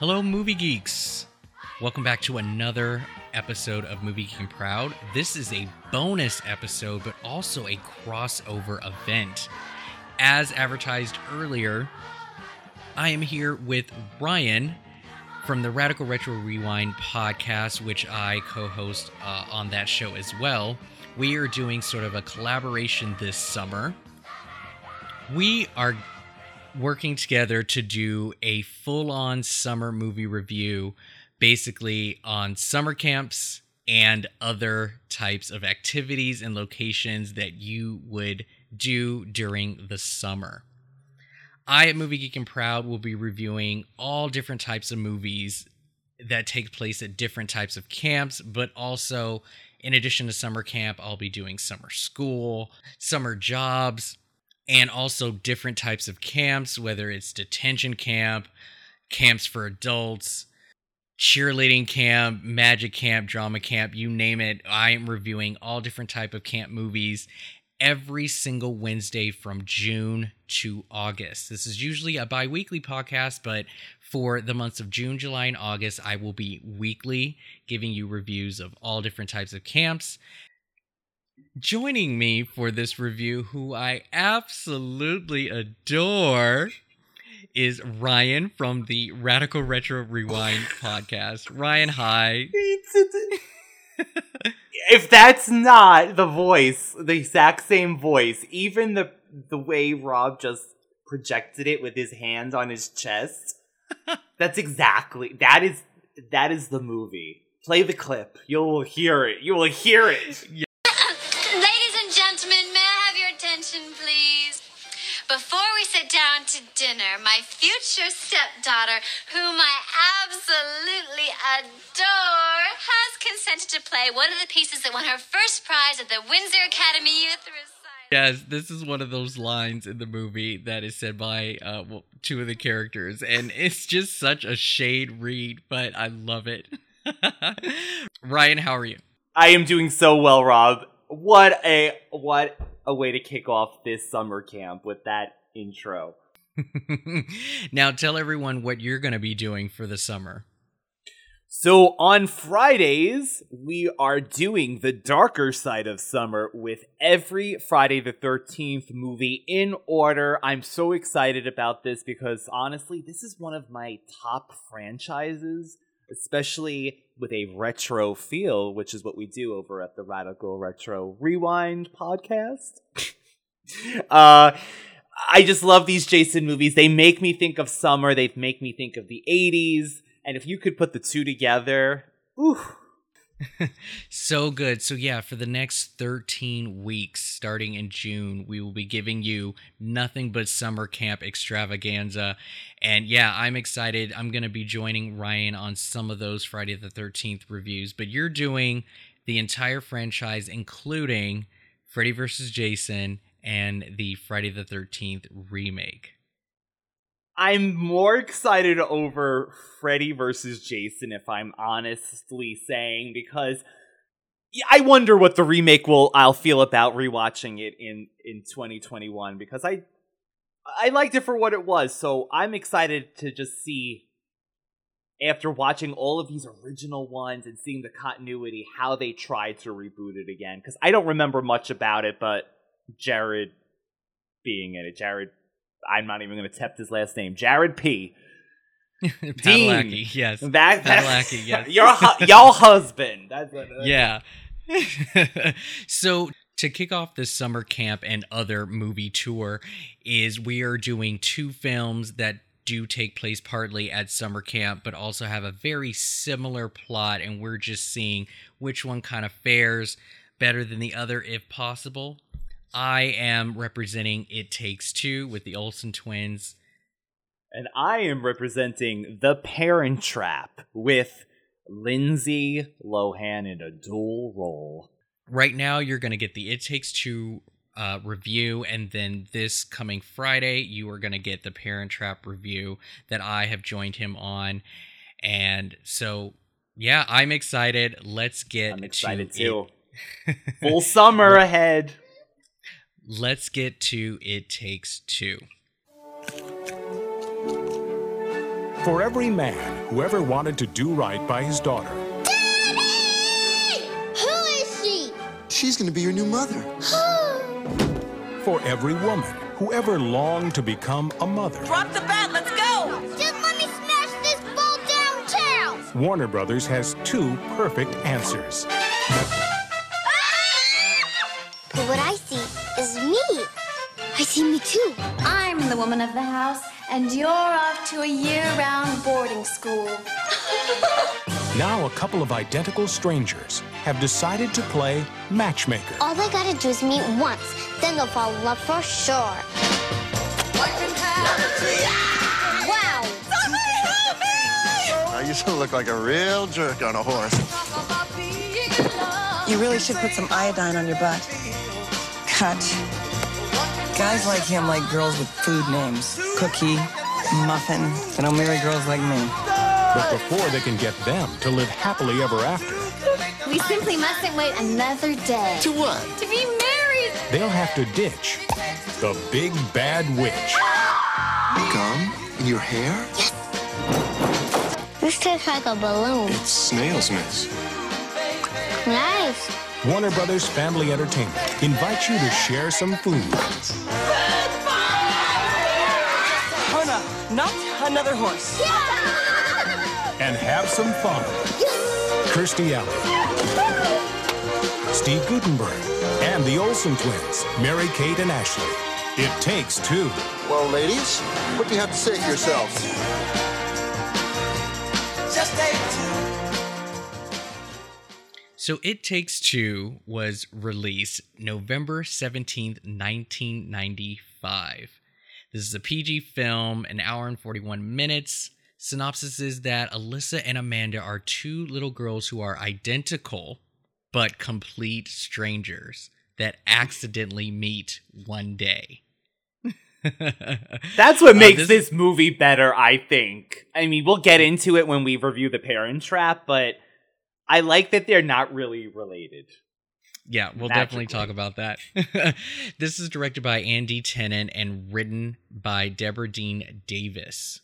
Hello, movie geeks. Welcome back to another episode of Movie Geek and Proud. This is a bonus episode, but also a crossover event. As advertised earlier, I am here with Ryan from the Radical Retro Rewind podcast, which I co host uh, on that show as well. We are doing sort of a collaboration this summer. We are working together to do a full on summer movie review, basically on summer camps and other types of activities and locations that you would do during the summer. I at Movie Geek and Proud will be reviewing all different types of movies that take place at different types of camps, but also in addition to summer camp, I'll be doing summer school, summer jobs, and also different types of camps, whether it's detention camp, camps for adults, cheerleading camp, magic camp, drama camp, you name it. I am reviewing all different type of camp movies every single Wednesday from June to August. This is usually a bi-weekly podcast, but for the months of June, July, and August, I will be weekly giving you reviews of all different types of camps. Joining me for this review, who I absolutely adore, is Ryan from the Radical Retro Rewind podcast. Ryan, hi. if that's not the voice, the exact same voice, even the the way Rob just projected it with his hands on his chest, that's exactly that is that is the movie. Play the clip. You'll hear it. You will hear it. Ladies my future stepdaughter, whom I absolutely adore, has consented to play one of the pieces that won her first prize at the Windsor Academy Youth Recital. Yes, this is one of those lines in the movie that is said by uh, well, two of the characters, and it's just such a shade read, but I love it. Ryan, how are you? I am doing so well, Rob. What a what a way to kick off this summer camp with that intro. now tell everyone what you're going to be doing for the summer. So on Fridays, we are doing the darker side of summer with every Friday the 13th movie in order. I'm so excited about this because honestly, this is one of my top franchises, especially with a retro feel, which is what we do over at the Radical Retro Rewind podcast. uh I just love these Jason movies. They make me think of summer, they make me think of the 80s and if you could put the two together, ooh. so good. So yeah, for the next 13 weeks starting in June, we will be giving you nothing but summer camp extravaganza. And yeah, I'm excited. I'm going to be joining Ryan on some of those Friday the 13th reviews, but you're doing the entire franchise including Freddy vs. Jason and the Friday the 13th remake. I'm more excited over Freddy versus Jason, if I'm honestly saying, because I wonder what the remake will I'll feel about rewatching it in in 2021 because I I liked it for what it was. So I'm excited to just see after watching all of these original ones and seeing the continuity how they tried to reboot it again because I don't remember much about it, but Jared being in it, Jared I'm not even going to attempt his last name. Jared P. Dean. yes. That, Padalecki, yes. your hu- y'all husband. That's, what, that's yeah. so to kick off this summer camp and other movie tour is we are doing two films that do take place partly at summer camp but also have a very similar plot and we're just seeing which one kind of fares better than the other if possible I am representing It Takes Two with the Olsen twins. And I am representing The Parent Trap with Lindsay Lohan in a dual role. Right now, you're going to get the It Takes Two uh, review, and then this coming Friday, you are going to get the Parent Trap review that I have joined him on. And so, yeah, I'm excited. Let's get. I'm excited to too. Full summer ahead let's get to It Takes Two. For every man who ever wanted to do right by his daughter. Daddy! Who is she? She's gonna be your new mother. For every woman who ever longed to become a mother. Drop the bat, let's go! Just let me smash this ball downtown! Warner Brothers has two perfect answers. I see me too. I'm the woman of the house, and you're off to a year round boarding school. Now, a couple of identical strangers have decided to play matchmaker. All they gotta do is meet once, then they'll fall in love for sure. Wow! I used to look like a real jerk on a horse. You really should put some iodine on your butt. Cut. Guys like him like girls with food names. Cookie, muffin. They don't marry girls like me. But before they can get them to live happily ever after, We simply mustn't wait another day. To what? To be married! they'll have to ditch the big bad witch. Gum in your hair? This tastes like a balloon. It's snail's mess. Nice. Warner Brothers Family Entertainment invites you to share some food Oh not another horse. and have some fun. Kirstie Alley, Steve Guttenberg, and the Olsen twins, Mary Kate and Ashley. It takes two. Well, ladies, what do you have to say for yourselves? So It Takes Two was released November 17th, 1995. This is a PG film, an hour and 41 minutes. Synopsis is that Alyssa and Amanda are two little girls who are identical but complete strangers that accidentally meet one day. That's what Uh, makes this- this movie better, I think. I mean, we'll get into it when we review The Parent Trap, but I like that they're not really related. Yeah, we'll definitely talk about that. this is directed by Andy Tennant and written by Deborah Dean Davis.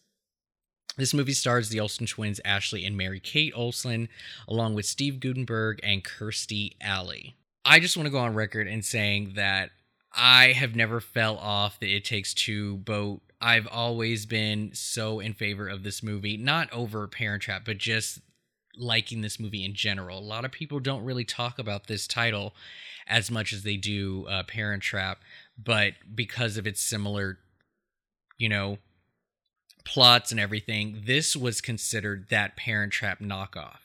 This movie stars the Olsen twins Ashley and Mary Kate Olsen, along with Steve Guttenberg and Kirstie Alley. I just want to go on record in saying that I have never fell off the It Takes Two boat. I've always been so in favor of this movie, not over Parent Trap, but just liking this movie in general. A lot of people don't really talk about this title as much as they do uh, Parent Trap, but because of its similar, you know, plots and everything, this was considered that Parent Trap knockoff.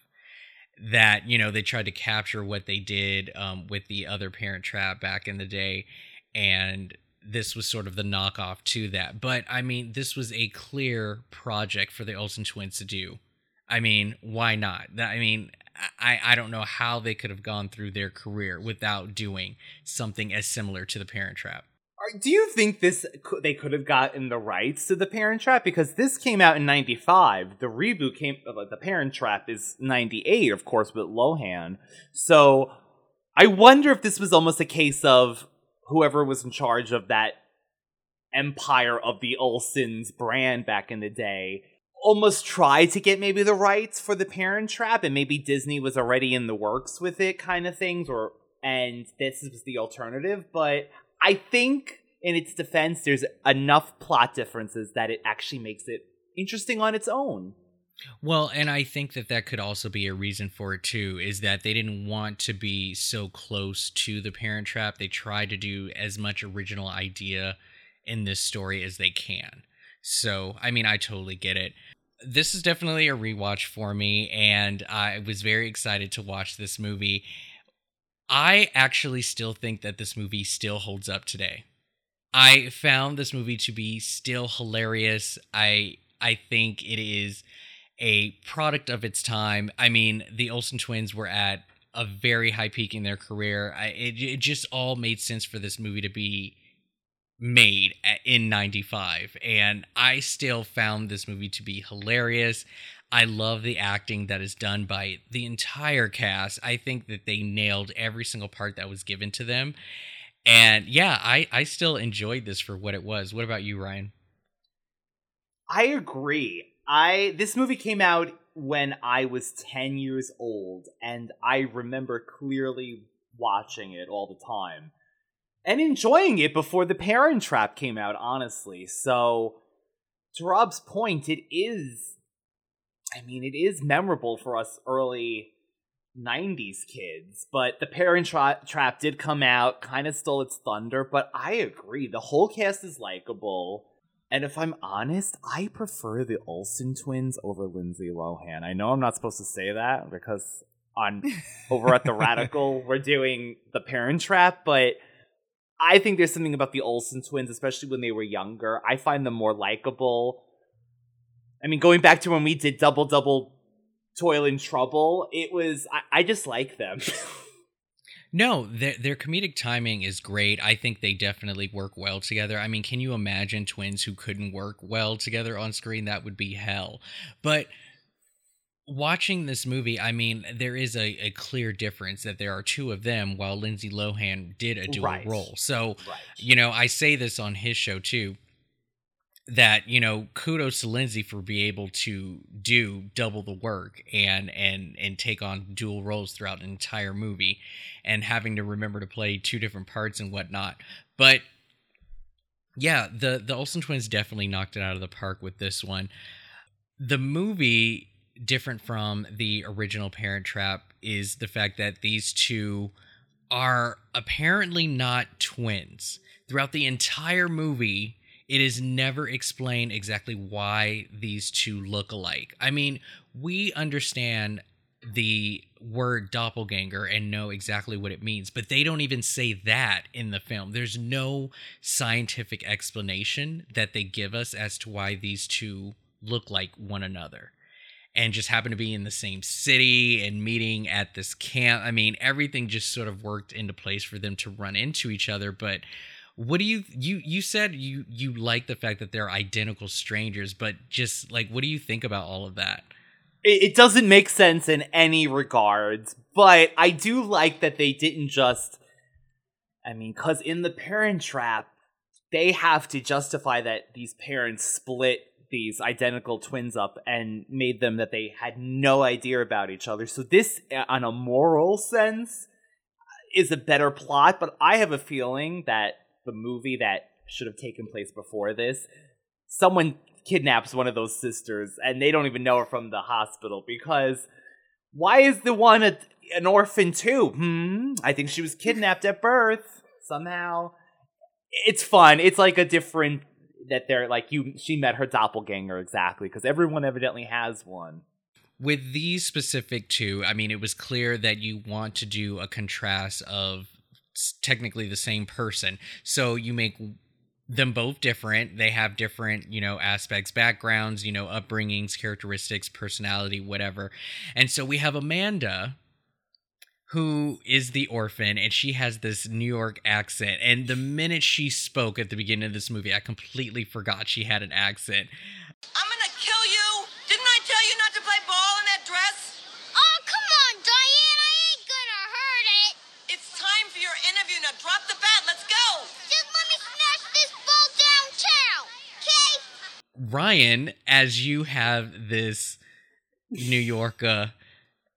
That you know they tried to capture what they did um, with the other Parent Trap back in the day, and this was sort of the knockoff to that. But I mean, this was a clear project for the Olsen twins to do. I mean, why not? I mean, I, I don't know how they could have gone through their career without doing something as similar to the Parent Trap. Do you think this they could have gotten the rights to The Parent Trap because this came out in 95. The reboot came uh, The Parent Trap is 98, of course, with Lohan. So I wonder if this was almost a case of whoever was in charge of that empire of the Olsen's brand back in the day almost try to get maybe the rights for the Parent Trap and maybe Disney was already in the works with it kind of things or and this was the alternative, but I think in its defense there's enough plot differences that it actually makes it interesting on its own. Well, and I think that that could also be a reason for it too, is that they didn't want to be so close to the Parent Trap. They tried to do as much original idea in this story as they can. So, I mean, I totally get it. This is definitely a rewatch for me, and I was very excited to watch this movie. I actually still think that this movie still holds up today. I found this movie to be still hilarious. I I think it is a product of its time. I mean, the Olsen twins were at a very high peak in their career. I, it, it just all made sense for this movie to be made in 95 and I still found this movie to be hilarious. I love the acting that is done by the entire cast. I think that they nailed every single part that was given to them. And yeah, I I still enjoyed this for what it was. What about you, Ryan? I agree. I this movie came out when I was 10 years old and I remember clearly watching it all the time and enjoying it before The Parent Trap came out, honestly. So to Rob's point, it is I mean, it is memorable for us early 90s kids, but The Parent Tra- Trap did come out, kind of stole its thunder, but I agree. The whole cast is likable. And if I'm honest, I prefer the Olsen twins over Lindsay Lohan. I know I'm not supposed to say that because on over at the Radical we're doing The Parent Trap, but I think there's something about the Olsen twins, especially when they were younger. I find them more likable. I mean, going back to when we did Double Double Toil and Trouble, it was I, I just like them. No, their their comedic timing is great. I think they definitely work well together. I mean, can you imagine twins who couldn't work well together on screen? That would be hell. But watching this movie, I mean, there is a, a clear difference that there are two of them while Lindsay Lohan did a dual Right. role. So, right. you know, I say this on his show too that you know kudos to lindsay for being able to do double the work and and and take on dual roles throughout an entire movie and having to remember to play two different parts and whatnot but yeah the the olsen twins definitely knocked it out of the park with this one the movie different from the original parent trap is the fact that these two are apparently not twins throughout the entire movie it is never explained exactly why these two look alike. I mean, we understand the word doppelganger and know exactly what it means, but they don't even say that in the film. There's no scientific explanation that they give us as to why these two look like one another and just happen to be in the same city and meeting at this camp. I mean, everything just sort of worked into place for them to run into each other, but what do you you you said you you like the fact that they're identical strangers but just like what do you think about all of that it, it doesn't make sense in any regards, but I do like that they didn't just. I mean, because in the Parent Trap, they have to justify that these parents split these identical twins up and made them that they had no idea about each other. So this, uh, on a moral sense, is a better plot. But I have a feeling that the movie that should have taken place before this, someone kidnaps one of those sisters and they don't even know her from the hospital because why is the one a, an orphan too? Hmm. I think she was kidnapped at birth somehow. It's fun. It's like a different that they're like you. She met her doppelganger exactly because everyone evidently has one. with these specific two i mean it was clear that you want to do a contrast of technically the same person so you make them both different they have different you know aspects backgrounds you know upbringings characteristics personality whatever and so we have amanda who is the orphan and she has this new york accent and the minute she spoke at the beginning of this movie i completely forgot she had an accent I'm gonna kill you! Didn't I tell you not to play ball in that dress? Oh, come on, Diane. I ain't gonna hurt it. It's time for your interview. Now drop the bat. Let's go! Just let me smash this ball downtown, okay? Ryan, as you have this New York uh,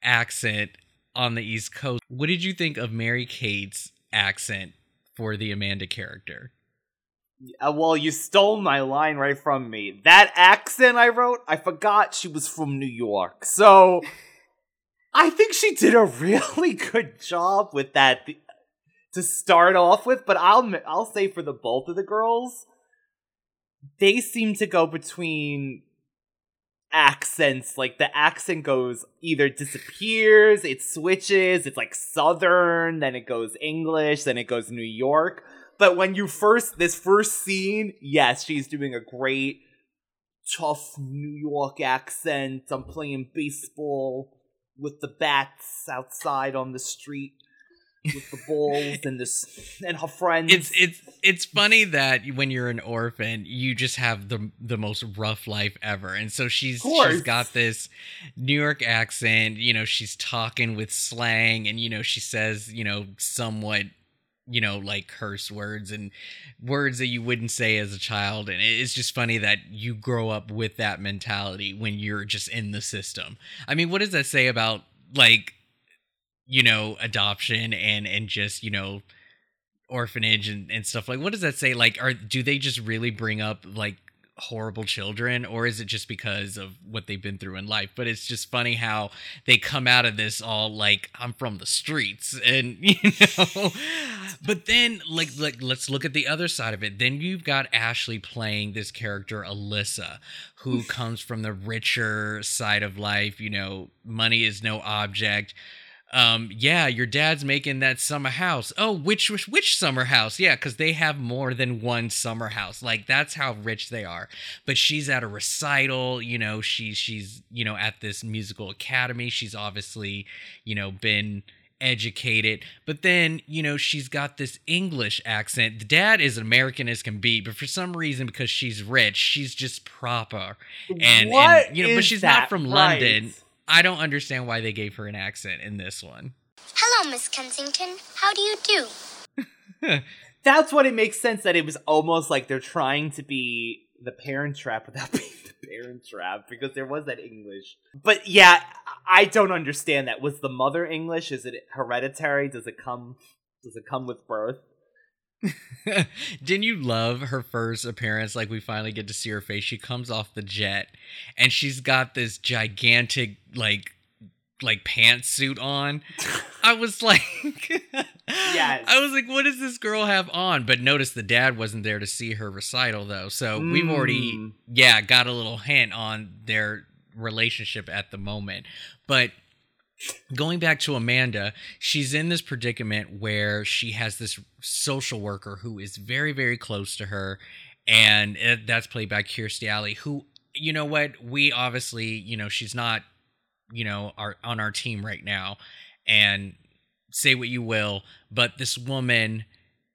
accent on the East Coast, what did you think of Mary Kate's accent for the Amanda character? Uh, well, you stole my line right from me. That accent I wrote, I forgot she was from New York. So I think she did a really good job with that th- to start off with, but I'll I'll say for the both of the girls, they seem to go between accents like the accent goes either disappears it switches it's like southern then it goes english then it goes new york but when you first this first scene, yes, she's doing a great tough New York accent. I'm playing baseball with the bats outside on the street with the balls and this and her friends. It's it's it's funny that when you're an orphan, you just have the the most rough life ever, and so she's she's got this New York accent. You know, she's talking with slang, and you know she says you know somewhat you know, like curse words and words that you wouldn't say as a child. And it's just funny that you grow up with that mentality when you're just in the system. I mean, what does that say about like, you know, adoption and and just, you know, orphanage and, and stuff like what does that say? Like are do they just really bring up like horrible children or is it just because of what they've been through in life? But it's just funny how they come out of this all like i'm from the streets and you know? But then like like let's look at the other side of it. Then you've got ashley playing this character alyssa who comes from the richer side of life you know money is no object um yeah your dad's making that summer house. Oh which which, which summer house? Yeah because they have more than one summer house. Like that's how rich they are. But she's at a recital you know she's she's you know at this musical academy. She's obviously you know been educated. But then you know she's got this english accent. The dad is american as can be but for some reason because she's rich she's just proper. And, What and you know but she's not from right? london I don't understand why they gave her an accent in this one. Hello, Miss Kensington. How do you do? That's what it makes sense that it was almost like they're trying to be the parent trap without being the parent trap because there was that English. But yeah, I don't understand that. Was the mother English? Is it hereditary? Does it come does it come with birth? Didn't you love her first appearance? Like we finally get to see her face. She comes off the jet and she's got this gigantic like like pantsuit on. I was like Yes. I was like, what does this girl have on? But notice the dad wasn't there to see her recital though. So we've already Mm. yeah, got a little hint on their relationship at the moment. But going back to Amanda, she's in this predicament where she has this social worker who is very, very close to her, and that's played by Kirstie Alley, who, you know what, we obviously, you know, she's not, you know, our on our team right now, and say what you will, but this woman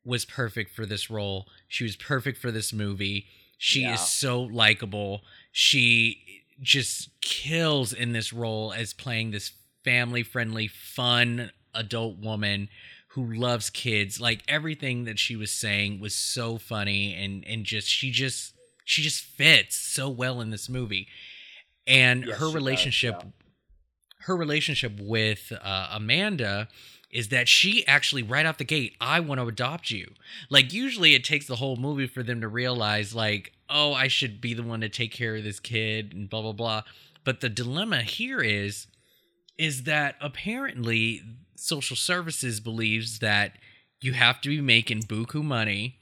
was perfect for this role. She was perfect for this movie. She Yeah. is so likable. She just kills in this role as playing this family friendly, fun adult woman who loves kids. Like everything that she was saying was so funny and and just she just she just fits so well in this movie. And Yes, her does, relationship yeah. her relationship with uh, Amanda is that she actually right off the gate I want to adopt you. Like usually it takes the whole movie for them to realize like oh I should be the one to take care of this kid and blah blah blah. But the dilemma here is is that apparently social services believes that you have to be making buku money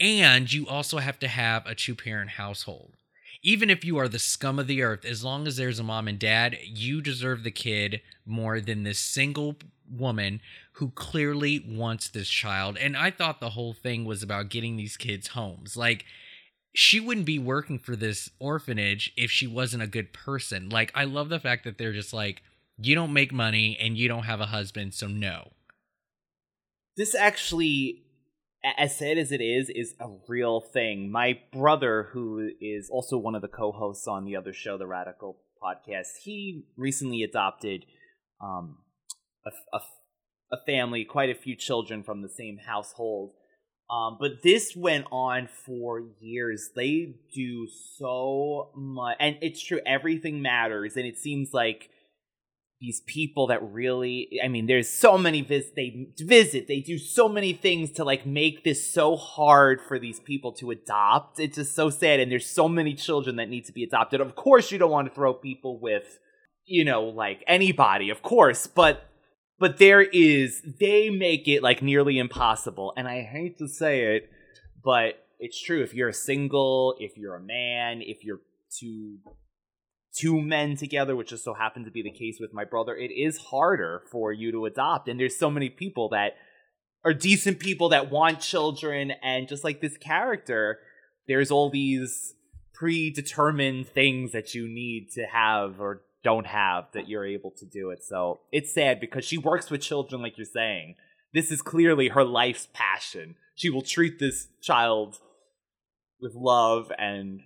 and you also have to have a two parent household. Even if you are the scum of the earth, as long as there's a mom and dad, you deserve the kid more than this single woman who clearly wants this child. And I thought the whole thing was about getting these kids homes. Like, she wouldn't be working for this orphanage if she wasn't a good person. Like, I love the fact that they're just like, you don't make money and you don't have a husband, so no. this actually as sad as it is is a real thing. My brother who is also one of the co-hosts on the other show the radical podcast he recently adopted um a, a, a family quite a few children from the same household. Um but this went on for years. They do so much and it's true everything matters. And it seems like these people that really i mean there's so many vis they visit they do so many things to like make this so hard for these people to adopt. It's just so sad and there's so many children that need to be adopted. Of course you don't want to throw people with you know like anybody of course but but there is they make it like nearly impossible and i hate to say it but it's true. If you're single if you're a man if you're two two men together, which just so happened to be the case with my brother, it is harder for you to adopt. And there's so many people that are decent people that want children, and just like this character, there's all these predetermined things that you need to have or don't have that you're able to do it. So it's sad because she works with children, like you're saying. This is clearly her life's passion. She will treat this child with love and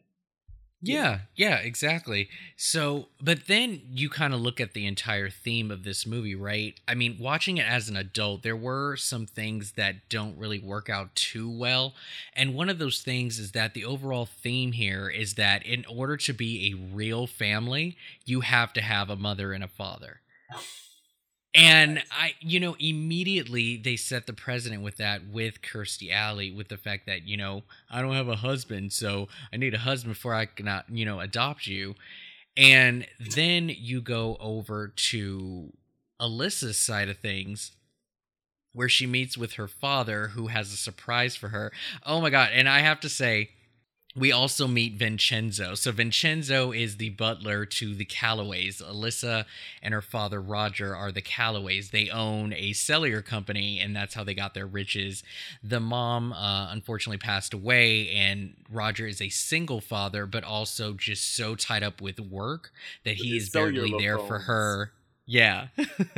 Yeah, yeah, exactly. So, but then you kind of look at the entire theme of this movie, right? I mean, watching it as an adult, there were some things that don't really work out too well. And one of those things is that the overall theme here is that in order to be a real family, you have to have a mother and a father. And I, you know, immediately they set the president with that with Kirstie Alley, with the fact that you know I don't have a husband, so I need a husband before I can, uh, you know, adopt you. And then you go over to Alyssa's side of things, where she meets with her father, who has a surprise for her. Oh my god! And I have to say, we also meet Vincenzo. So Vincenzo is the butler to the Callaways. Alyssa and her father Roger are the Callaways. They own a cellular company, and that's how they got their riches. The mom uh, unfortunately passed away, and Roger is a single father, but also just so tied up with work that he is barely there for her. Yeah.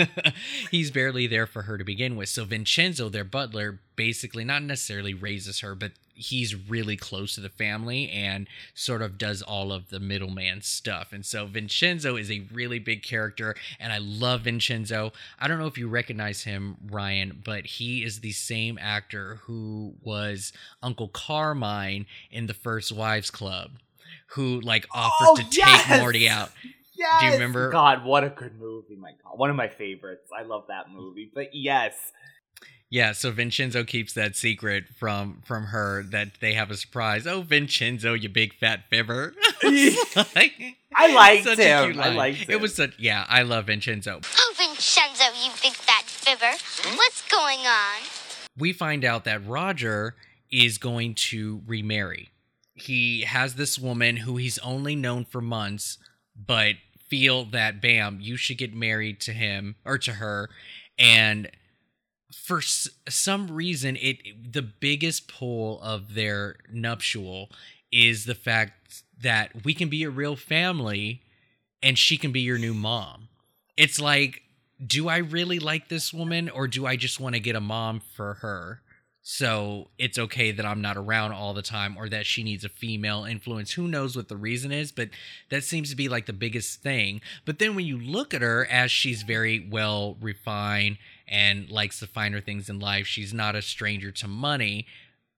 He's barely there for her to begin with. So Vincenzo, their butler, basically not necessarily raises her, but he's really close to the family and sort of does all of the middleman stuff. And so Vincenzo is a really big character, and I love Vincenzo. I don't know if you recognize him, Ryan, but he is the same actor who was Uncle Carmine in the First Wives Club, who like offered Oh, to yes! take Morty out. Yes! Do you remember- God, what a good movie, my God. One of my favorites. I love that movie. But yes. Yeah, so Vincenzo keeps that secret from from her that they have a surprise. Oh, Vincenzo, you big fat fibber. I liked such a him. cute I line. liked It him. was such yeah, I love Vincenzo. Oh, Vincenzo, you big fat fibber. Hmm? What's going on? We find out that Roger is going to remarry. He has this woman who he's only known for months, but feel that bam, you should get married to him or to her and for s- some reason it the biggest pull of their nuptial is the fact that we can be a real family and she can be your new mom. It's like do i really like this woman or do i just want to get a mom for her so it's okay that i'm not around all the time or that she needs a female influence? Who knows what the reason is but that seems to be like the biggest thing. But then when you look at her as she's very well refined and likes the finer things in life. She's not a stranger to money,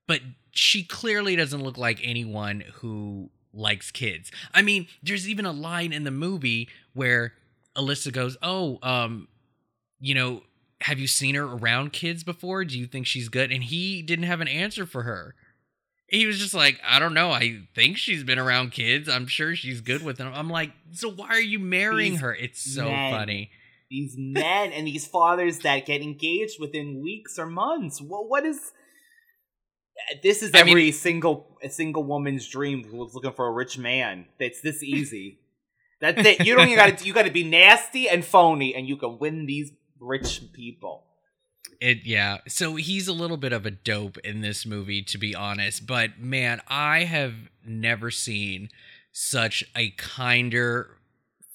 but she clearly doesn't look like anyone who likes kids. I mean, there's even a line in the movie where Alyssa goes, "Oh, um, you know, have you seen her around kids before? Do you think she's good?" And he didn't have an answer for her. He was just like, "I don't know. I think she's been around kids. I'm sure she's good with them." I'm like, "So why are you marrying These her?" It's so men. funny. These men and these fathers that get engaged within weeks or months. What what is this is I mean- every single a single woman's dream who's looking for a rich man. that's this easy. That's it. You don't even got to. You got to be nasty and phony, and you can win these rich people. It yeah. So he's a little bit of a dope in this movie, to be honest. But man, I have never seen such a kinder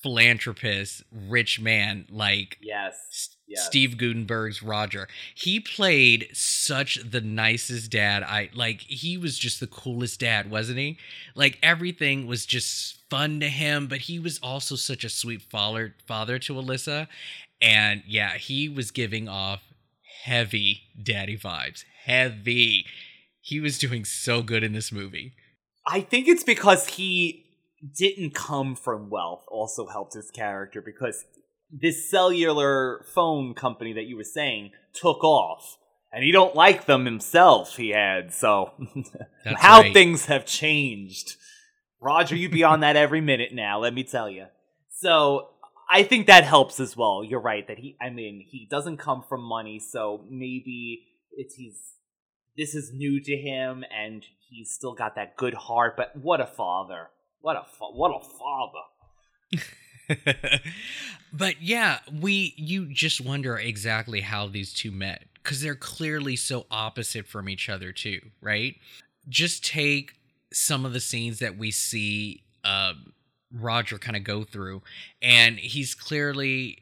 philanthropist, rich man like Yes. Yes. Steve Guttenberg's Roger. He played such the nicest dad. I like he was just the coolest dad, wasn't he? Like everything was just fun to him, but he was also such a sweet father father to Alyssa. And yeah, he was giving off heavy daddy vibes. Heavy. He was doing so good in this movie. I think it's because he didn't come from wealth also helped his character because this cellular phone company that you were saying took off. And he don't like them himself he had so how right. things have changed. Roger you be on that every minute now let me tell you so i think that helps as well. You're right that he i mean he doesn't come from money so maybe it's he's this is new to him and he's still got that good heart but what a father what a fa- what a father but yeah, we you just wonder exactly how these two met because they're clearly so opposite from each other too, right? Just take some of the scenes that we see um, Roger kind of go through, and he's clearly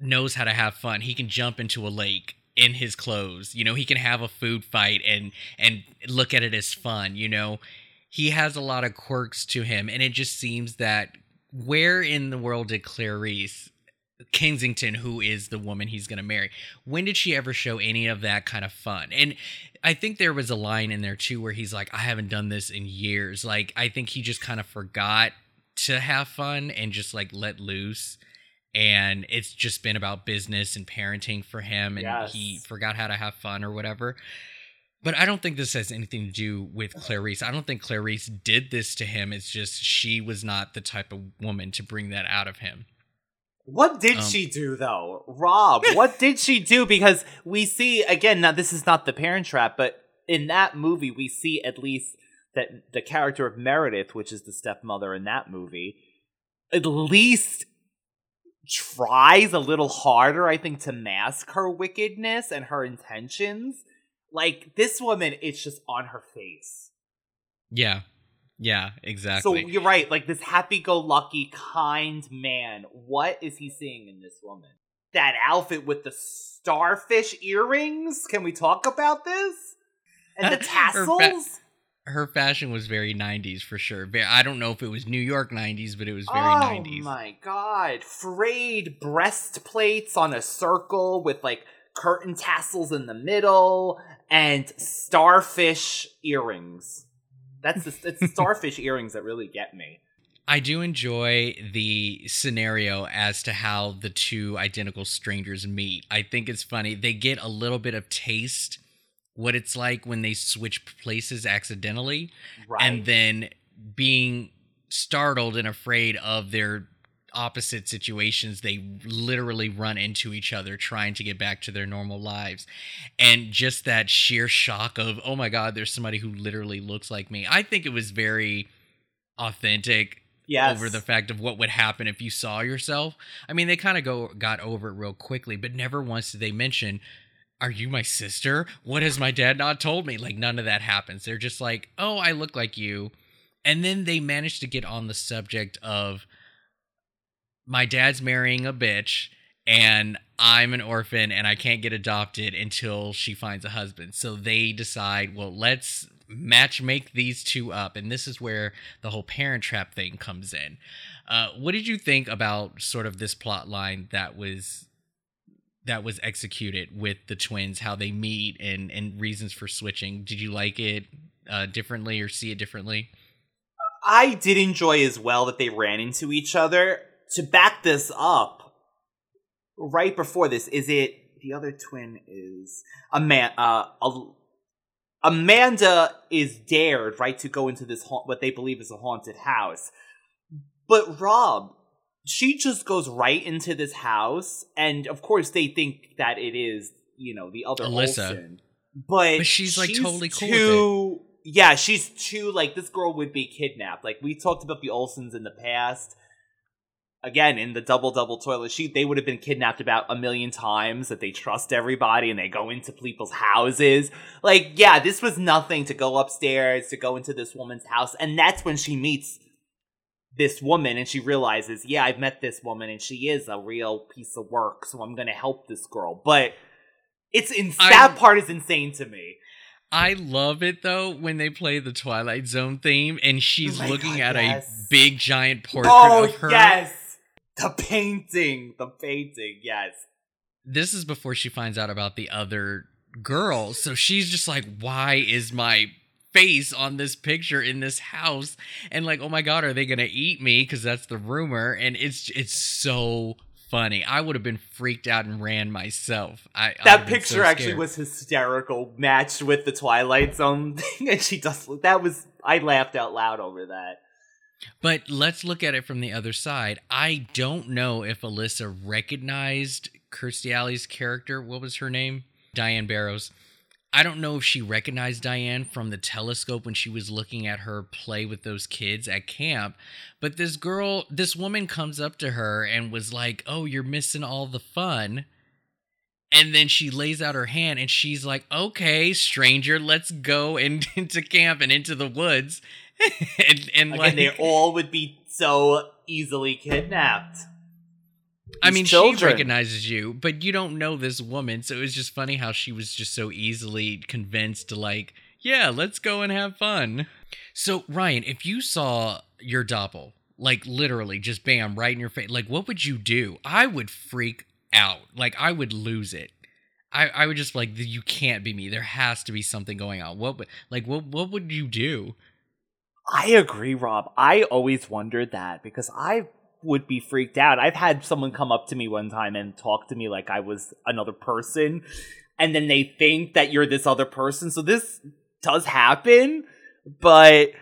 knows how to have fun. He can jump into a lake in his clothes. You know, he can have a food fight and and look at it as fun. You know, he has a lot of quirks to him, and it just seems that where in the world did Clarice Kensington, who is the woman he's going to marry, when did she ever show any of that kind of fun? And I think there was a line in there too where he's like, I haven't done this in years. Like, I think he just kind of forgot to have fun and just like let loose. And it's just been about business and parenting for him, and Yes. he forgot how to have fun or whatever. But I don't think this has anything to do with Clarice. I don't think Clarice did this to him. It's just she was not the type of woman to bring that out of him. What did Um, she do though? Rob, what did she do? Because we see again, now this is not the parent trap, but in that movie we see at least that the character of Meredith, which is the stepmother in that movie, at least tries a little harder, I think, to mask her wickedness and her intentions. Like this woman, it's just on her face. Yeah. Yeah, exactly. So you're right. Like this happy-go-lucky, kind man. What is he seeing in this woman? That outfit with the starfish earrings. Can we talk about this? And the Her fa- tassels. her fashion was very 90s for sure. I don't know if it was New York 90s, but it was very oh 90s. my god! Frayed breastplates on a circle with like curtain tassels in the middle and starfish earrings. That's the, it's starfish earrings that really get me. I do enjoy the scenario as to how the two identical strangers meet. I think it's funny. They get a little bit of taste what it's like when they switch places accidentally Right. and then being startled and afraid of their opposite situations they literally run into each other trying to get back to their normal lives. And just that sheer shock of oh my god there's somebody who literally looks like me. I think it was very authentic yes. over the fact of what would happen if you saw yourself. I mean they kind of go got over it real quickly but never once did they mention are you my sister? What has my dad not told me? Like none of that happens. They're just like oh i look like you. And then they managed to get on the subject of my dad's marrying a bitch and I'm an orphan and I can't get adopted until she finds a husband. So they decide, well, let's match make these two up. And this is where the whole parent trap thing comes in. Uh, what did you think about sort of this plot line that was that was executed with the twins, how they meet and and reasons for switching? Did you like it uh, differently or see it differently? I did enjoy as well that they ran into each other. To back this up, right before this, is it the other twin is Ama- uh, Al- Amanda is dared right to go into this ha- what they believe is a haunted house, but Rob, she just goes right into this house, and of course they think that it is you know the other Alyssa. Olsen, but But she's, like, totally cool with too, Yeah, she's too like this girl would be kidnapped. Like we talked about the Olsens in the past. Again, in the double double toilet sheet, they would have been kidnapped about a million times. That they trust everybody and they go into people's houses. Like, yeah, this was nothing to go upstairs to go into this woman's house, and that's when she meets this woman and she realizes, yeah, I've met this woman and she is a real piece of work, so I'm gonna help this girl. But it's in I- that part is insane to me. I love it though when they play the Twilight Zone theme and she's Oh looking God, at yes. a big giant portrait Oh of her. yes, the painting, the painting, yes. This is before she finds out about the other girl. So she's just like, why is my face on this picture in this house? And like, oh my god, are they gonna eat me? Because that's the rumor. And it's it's so funny. I would have been freaked out and ran myself. I That been so picture actually was hysterical, matched with the Twilight Zone thing, and she does. That was I laughed out loud over that. But let's look at it from the other side. I don't know if Alyssa recognized Kirstie Alley's character. What was her name? Diane Barrows. I don't know if she recognized Diane from the telescope when she was looking at her play with those kids at camp. But this girl, this woman comes up to her and was like, Oh, you're missing all the fun. And then she lays out her hand and she's like, Okay, stranger, let's go into camp and into the woods. and and Again, like, they all would be so easily kidnapped. I These mean, she recognizes you, but you don't know this woman, so it was just funny how she was just so easily convinced to like, yeah, let's go and have fun. So, Ryan, if you saw your doppel, like literally just bam, right in your face, like what would you do? I would freak out. Like I would lose it. I, I would just like you can't be me. There has to be something going on. What would like what what would you do? I agree, Rob. I always wondered that because I would be freaked out. I've had someone come up to me one time and talk to me like I was another person, and then they think that you're this other person. So this does happen, but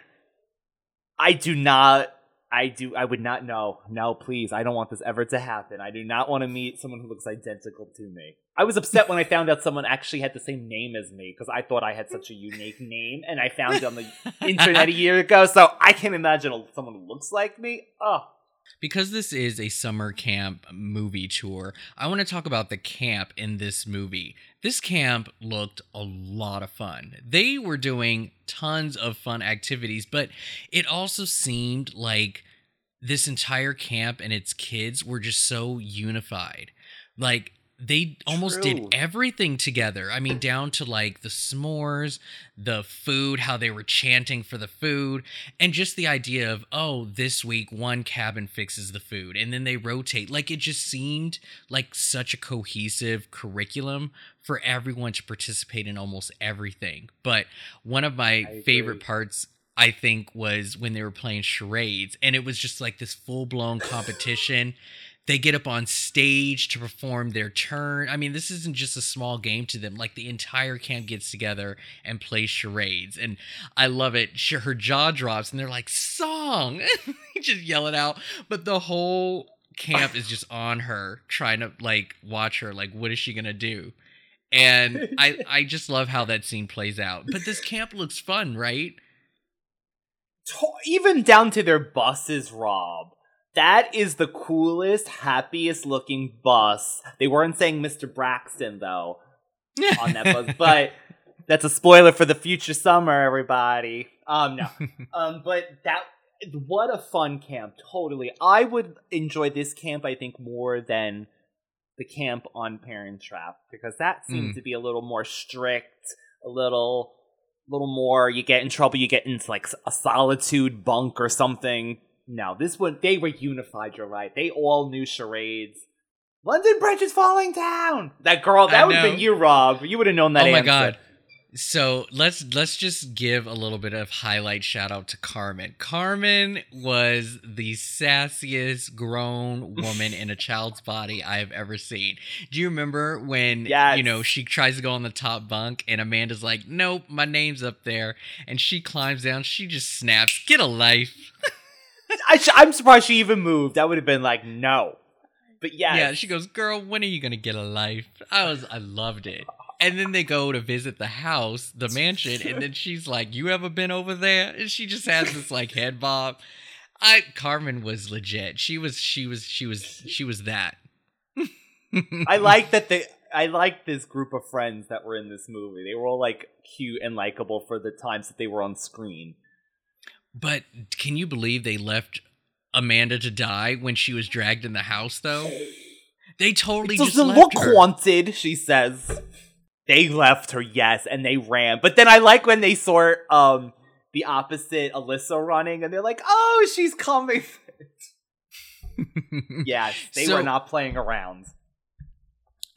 I do not. I do. I would not know. No, please. I don't want this ever to happen. I do not want to meet someone who looks identical to me. I was upset when I found out someone actually had the same name as me because I thought I had such a unique name, and I found it on the internet a year ago. So I can't imagine someone who looks like me. Oh, because this is a summer camp movie tour, I want to talk about the camp in this movie. This camp looked a lot of fun. They were doing tons of fun activities, but it also seemed like this entire camp and its kids were just so unified. Like they almost True. did everything together. I mean, down to like the s'mores, the food, how they were chanting for the food, and just the idea of, oh, this week one cabin fixes the food and then they rotate. Like it just seemed like such a cohesive curriculum for everyone to participate in almost everything. But one of my favorite parts I think was when they were playing charades and it was just like this full blown competition. They get up on stage to perform their turn. I mean, this isn't just a small game to them. Like the entire camp gets together and plays charades, and I love it. She, her jaw drops, and they're like, "Song!" Just yell it out. But the whole camp is just on her, trying to like watch her. Like, what is she gonna do? And I, I just love how that scene plays out. But this camp looks fun, right? even down to their buses, Rob. That is the coolest, happiest looking bus. They weren't saying Mr. Braxton though on that bus, but that's a spoiler for the future summer, everybody. Um, no, um, but that what a fun camp. Totally, I would enjoy this camp. I think more than the camp on Parent Trap because that seems Mm. to be a little more strict, a little, little more. You get in trouble, you get into like a solitude bunk or something. No, this one they were unified. You're right. They all knew charades. London Bridge is falling down. That girl, that would have been you, Rob. You would have known that. oh my answer. god. So let's let's just give a little bit of highlight shout out to Carmen. Carmen was the sassiest grown woman in a child's body I have ever seen. Do you remember when Yes. you know she tries to go on the top bunk and Amanda's like, "Nope, my name's up there," and she climbs down. She just snaps, "Get a life!" I I'm surprised she even moved. That would have been like no. But yes. Yeah, she goes, "Girl, when are you gonna get a life?" I was, I loved it. And then they go to visit the house, the mansion, and then she's like, "You ever been over there?" And she just has this like head bob. I Carmen was legit. She was, she was, she was, she was that. I like that they. I like this group of friends that were in this movie. They were all like cute and likable for the times that they were on screen. But can you believe they left Amanda to die when she was dragged in the house? Though they totally It just doesn't left look her. haunted, she says. They left her, yes, and they ran. But then I like when they sort um the opposite Alyssa running, and they're like, "Oh, she's coming." yes, they So- were not playing around.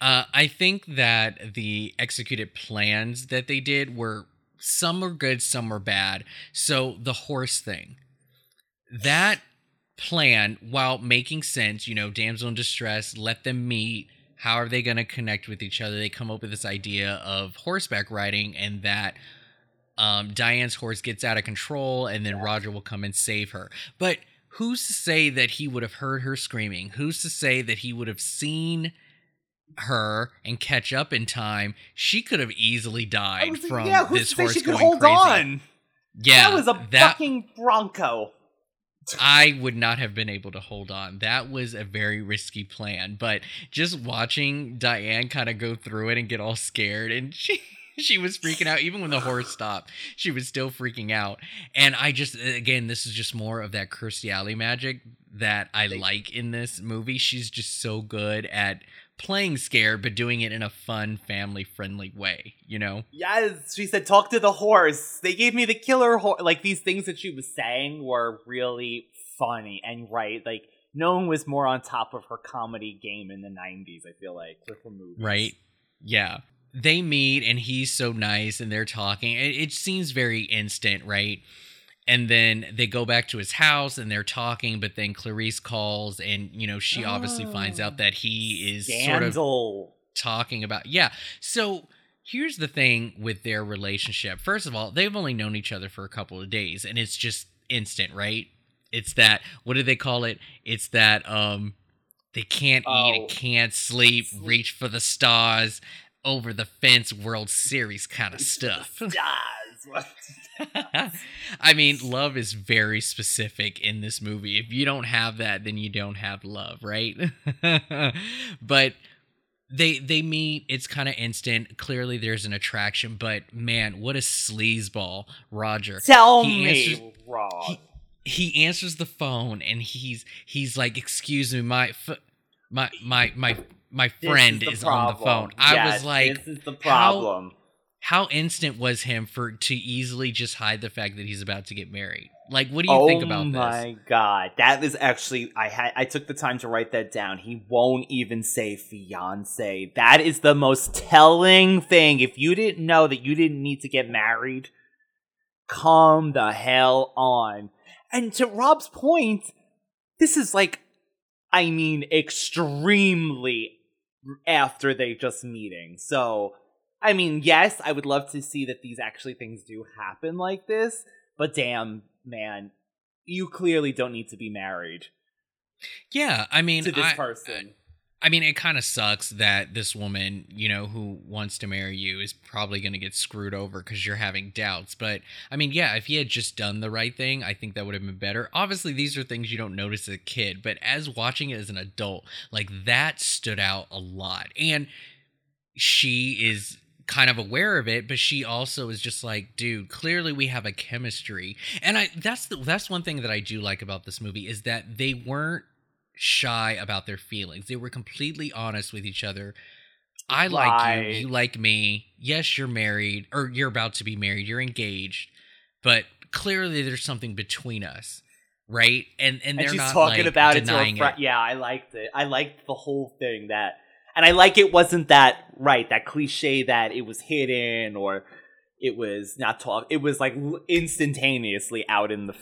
Uh, I think that the executed plans that they did were some were good, some were bad. So the horse thing, that plan, while making sense, you know, damsel in distress, let them meet. How are they going to connect with each other? They come up with this idea of horseback riding, and that um, Diane's horse gets out of control, and then Roger will come and save her. But who's to say that he would have heard her screaming? Who's to say that he would have seen her and catch up in time? She could have easily died was from yeah, who's this horse she could going hold crazy. on? Yeah, that was a that fucking bronco. I would not have been able to hold on. That was a very risky plan. But just watching Diane kind of go through it and get all scared, and she she was freaking out even when the horse stopped. She was still freaking out. And I just again, this is just more of that Kirstie Alley magic that I like in this movie. She's just so good at playing scared, but doing it in a fun, family friendly way, you know? Yes, she said, talk to the horse. They gave me the killer horse. Like, these things that she was saying were really funny and right. Like, no one was more on top of her comedy game in the 90s, I feel like, with her movies. Right? Yeah. They meet and he's so nice and they're talking. It, it seems very instant, right? And then they go back to his house and they're talking but then clarice calls and you know she obviously finds out that he is sort of talking about yeah. So here's the thing with their relationship. First of all they've only known each other for a couple of days and it's just instant right? It's that what do they call it? It's that um they can't eat Oh. can't sleep reach for the stars over the fence world series kind of stuff. Yes. I mean, love is very specific in this movie. If you don't have that, then you don't have love, right? but they they meet, it's kind of instant. Clearly there's an attraction, but man, what a sleazeball, Roger. Tell He me, answers- Rob. He answers the phone and he's he's like, "Excuse me, my f- my my my my This friend the is on the problem. phone." I was like, this is the how- problem. How instant was him for to easily just hide the fact that he's about to get married? Like, what do you oh think about this? Oh my god, that is actually I had I took the time to write that down. He won't even say fiance. That is the most telling thing. If you didn't know that you didn't need to get married, come the hell on. And to Rob's point, this is like, I mean, extremely after they just meeting. So, I mean, yes, I would love to see that these actually things do happen like this, but damn, man, you clearly don't need to be married Yeah, I mean, to this I, person. I mean, it kind of sucks that this woman, you know, who wants to marry you is probably going to get screwed over because you're having doubts. But I mean, yeah, if he had just done the right thing, I think that would have been better. Obviously, these are things you don't notice as a kid, but as watching it as an adult, like that stood out a lot. And she is kind of aware of it but she also is just like dude clearly we have a chemistry. And i that's the that's one thing that i do like about this movie is that they weren't shy about their feelings. They were completely honest with each other. I like you. Right. you like me. Yes you're married or you're about to be married. You're engaged. But clearly there's something between us. Right? And and And, they're she's not talking like, about it denying friend. Yeah, I liked it. I liked the whole thing that, and I like it wasn't that right that cliche that it was hidden or it was not talk. It was like instantaneously out in the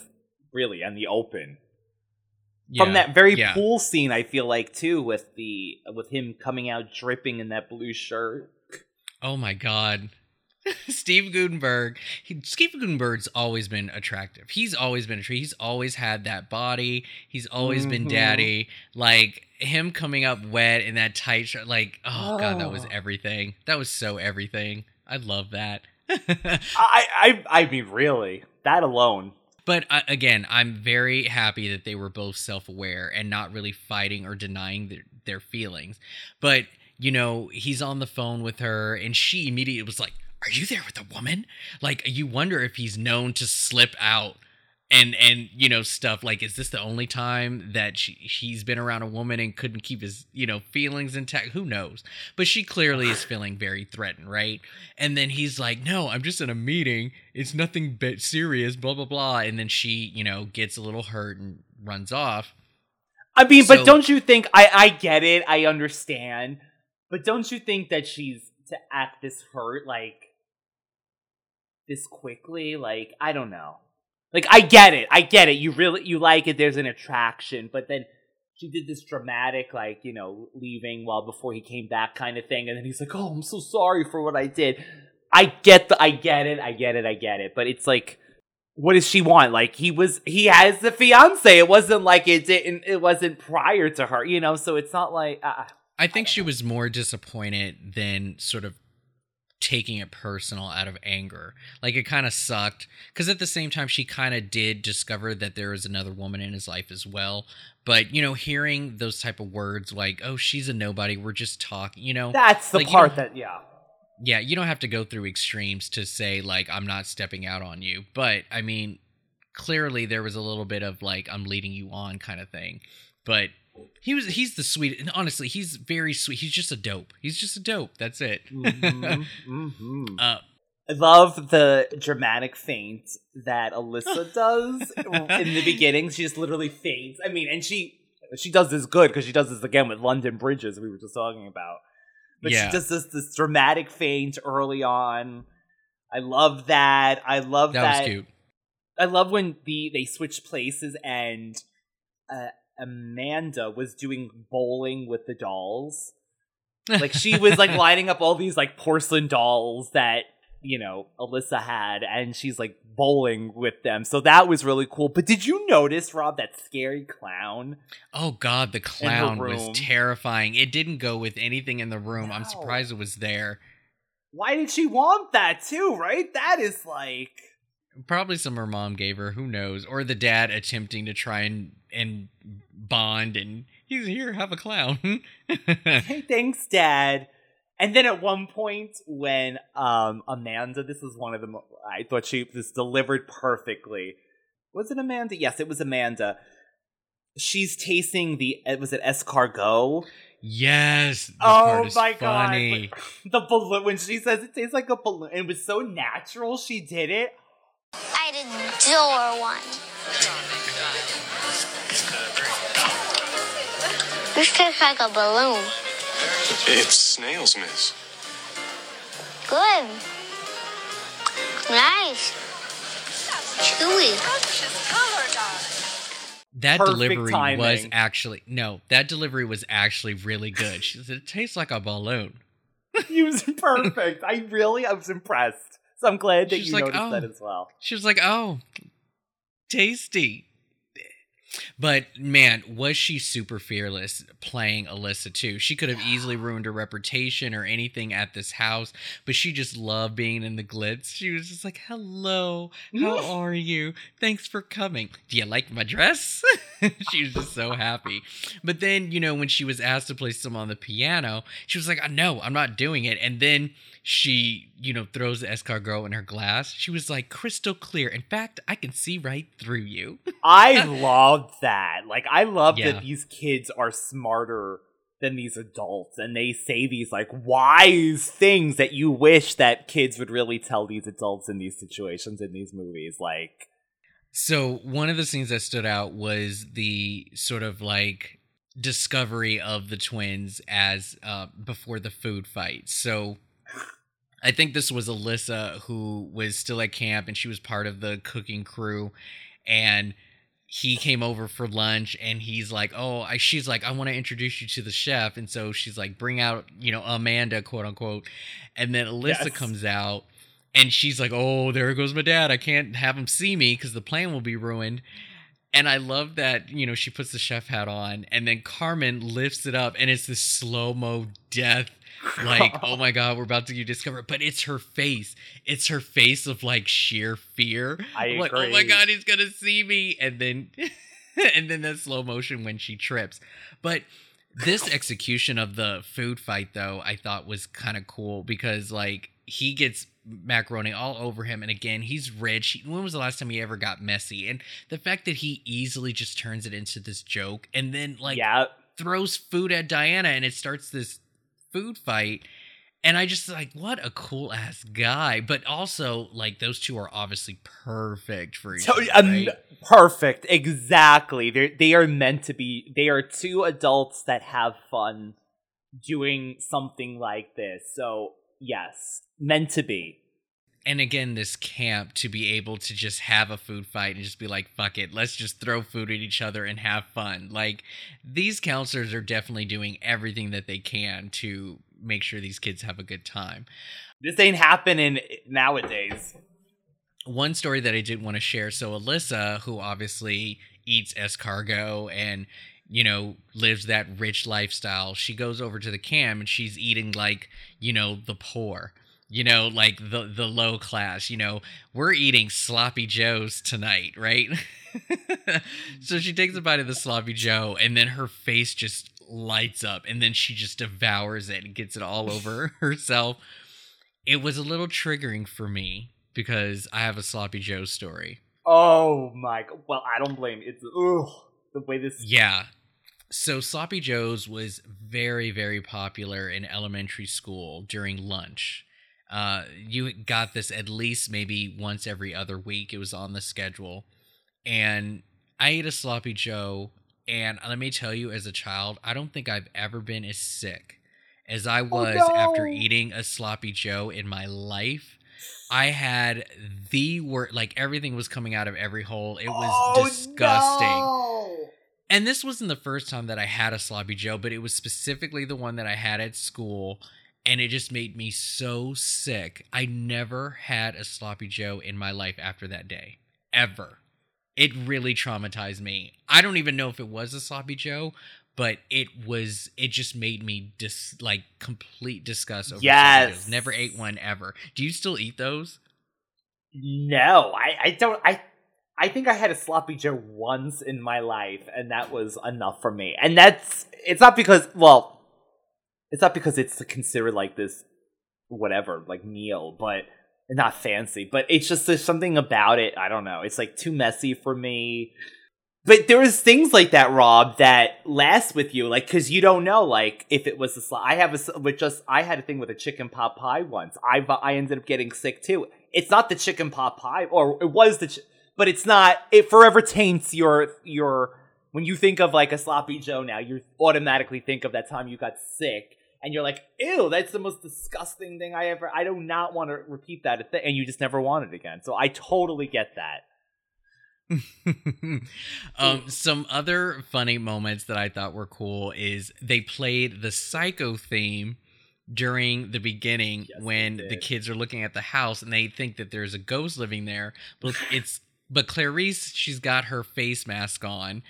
really in the open. From that very yeah. pool scene, I feel like too with the with him coming out dripping in that blue shirt. Oh my god. Steve Guttenberg. He, Steve Guttenberg's always been attractive. He's always been attractive. He's always had that body. He's always been Mhm. daddy. Like him coming up wet in that tight shirt. Like, oh, god, that was Oh. everything. That was so everything. I love that. I I I mean, really, that alone. But uh, again, I'm very happy that they were both self aware and not really fighting or denying their, their feelings. But, you know, he's on the phone with her and she immediately was like, Are you there with a woman? Like, you wonder if he's known to slip out and, and, you know, stuff like, is this the only time that she, he's been around a woman and couldn't keep his, you know, feelings intact? Who knows? But she clearly is feeling very threatened, right? And then he's like, "No, I'm just in a meeting. It's nothing but serious." Blah blah blah. And then she, you know, gets a little hurt and runs off. I mean, So- but don't you think I I get it, I understand, but don't you think that she's to act this hurt like this quickly? Like I don't know. Like I get it, I get it. You really you like it. There's an attraction, but then she did this dramatic, like you know, leaving while before he came back kind of thing, and then he's like, "Oh, I'm so sorry for what I did." I get the, I get it, I get it, I get it, but it's like what does she want? Like he was, he has the fiance. It wasn't like it didn't. It wasn't prior to her, you know. So it's not like uh, I think she was more disappointed than sort of taking it personal out of anger. Like it kind of sucked because at the same time she kind of did discover that there was another woman in his life as well. But you know, hearing those type of words like "oh, she's a nobody," we're just talking. You know, that's the Like, part that yeah. yeah, you don't have to go through extremes to say like I'm not stepping out on you, but I mean, clearly there was a little bit of like I'm leading you on kind of thing. But He was he's the sweet and honestly, he's very sweet. He's just a dope. He's just a dope. That's it. Mhm, mhm. uh I love the dramatic faint that Alyssa does in the beginning. She just literally faints. I mean, and she she does this good because she does this again with London Bridges we were just talking about. But Yeah. she does this this dramatic faint early on. I love that. I love that, that. was cute. I love when the they switch places and uh, Amanda was doing bowling with the dolls. Like she was like lining up all these like porcelain dolls that you know Alyssa had, and she's like bowling with them. So that was really cool. But did you notice, Rob, that scary clown? Oh god, the clown was terrifying. It didn't go with anything in the room. I'm surprised it was there. Why did she want that too? Right? That is like. Probably some her mom gave her, who knows? Or the dad attempting to try and and bond and he's here, have a clown. hey, thanks, Dad. And then at one point, when um Amanda, this is one of the, mo- I thought she this delivered perfectly. Was it Amanda? Yes, it was Amanda. She's tasting the uh, was it escargot? yes. Oh my funny. god! The balloon when she says it tastes like a balloon, it was so natural. She did it. I'd adore one. This tastes like a balloon. It's snails, miss. Good. Nice. Chewy. That Perfect delivery was actually no, that delivery was actually really good. She said it tastes like a balloon. It was perfect. I really, I was impressed. So I'm glad that She's you like, noticed "Oh." that as well. She was like, "Oh, tasty." But man, was she super fearless playing Alyssa too? She could have easily ruined her reputation or anything at this house, but she just loved being in the glitz. She was just like, "Hello, how are you? Thanks for coming. Do you like my dress?" she was just so happy. But then, you know, when she was asked to play some on the piano, she was like, "No, I'm not doing it." And then she, you know, throws the escargot in her glass. She was like, "Crystal clear. In fact, I can see right through you." I loved that. Like, I love Yeah. that these kids are smarter than these adults, and they say these like wise things that you wish that kids would really tell these adults in these situations in these movies. Like, So one of the scenes that stood out was the sort of like discovery of the twins as uh, before the food fight. So I think this was Alyssa who was still at camp and she was part of the cooking crew, and he came over for lunch and he's like, "Oh, I, she's like, I want to introduce you to the chef," and so she's like, "Bring out, you know, Amanda, quote unquote," and then Alyssa Yes. comes out and she's like, "Oh, there goes my dad. I can't have him see me because the plan will be ruined." And I love that you know she puts the chef hat on, and then Carmen lifts it up, and it's this slow mo death. Like, oh my god, we're about to discover it, but it's her face. It's her face of like sheer fear. I I'm like, oh my god, he's gonna see me, and then, and then that slow motion when she trips. But this execution of the food fight though i thought was kind of cool because like he gets macaroni all over him and again he's rich He- when was the last time he ever got messy and the fact that he easily just turns it into this joke and then like yeah, throws food at diana and it starts this food fight and i just like what a cool ass guy but also like those two are obviously perfect for each other um, right? perfect. Exactly. They they are meant to be. They are two adults that have fun doing something like this. So yes, meant to be. And again this camp to be able to just have a food fight and just be like fuck it let's just throw food at each other and have fun. Like these counselors are definitely doing everything that they can to make sure these kids have a good time. This ain't happening nowadays. one story that i did want to share so alyssa who obviously eats escargot and you know lives that rich lifestyle she goes over to the camp and she's eating like you know the poor you know like the the low class you know we're eating sloppy joes tonight right so she takes a bite of the sloppy joe and then her face just lights up and then she just devours it and gets it all over herself it was a little triggering for me because i have a sloppy joe story Oh my god. Well, I don't blame you. It's ugh, the way this yeah So Sloppy Joe's was very, very popular in elementary school during lunch. Uh, you got this at least maybe once every other week. It was on the schedule, and I ate a Sloppy Joe. And let me tell you, as a child, I don't think I've ever been as sick as I was no. after eating a Sloppy Joe in my life. I had the worst, like everything was coming out of every hole. It was Oh, disgusting. no. And this wasn't the first time that I had a sloppy Joe, but it was specifically the one that I had at school. And it just made me so sick. I never had a sloppy Joe in my life after that day. Ever. It really traumatized me. I don't even know if it was a sloppy Joe, but it was it just made me dis like complete disgust over sloppy Yes. Joes. Never ate one ever. Do you still eat those? No, I, I don't. I I think I had a sloppy Joe once in my life, and that was enough for me. And that's it's not because well, it's not because it's considered like this whatever like meal, but not fancy. But it's just there's something about it. I don't know. It's like too messy for me. But there was things like that, Rob, that last with you, like because you don't know, like if it was a I have a with just I had a thing with a chicken pot pie once. I I ended up getting sick too. It's not the chicken pot pie, or it was the, chi- but it's not. It forever taints your your when you think of like a sloppy Joe. Now you automatically think of that time you got sick, and you're like, ew, that's the most disgusting thing I ever. I do not want to repeat that, and you just never want it again. So I totally get that. um, some other funny moments that I thought were cool is they played the Psycho theme during the beginning Yes, when the kids are looking at the house and they think that there's a ghost living there. But it's but Clarice, she's got her face mask on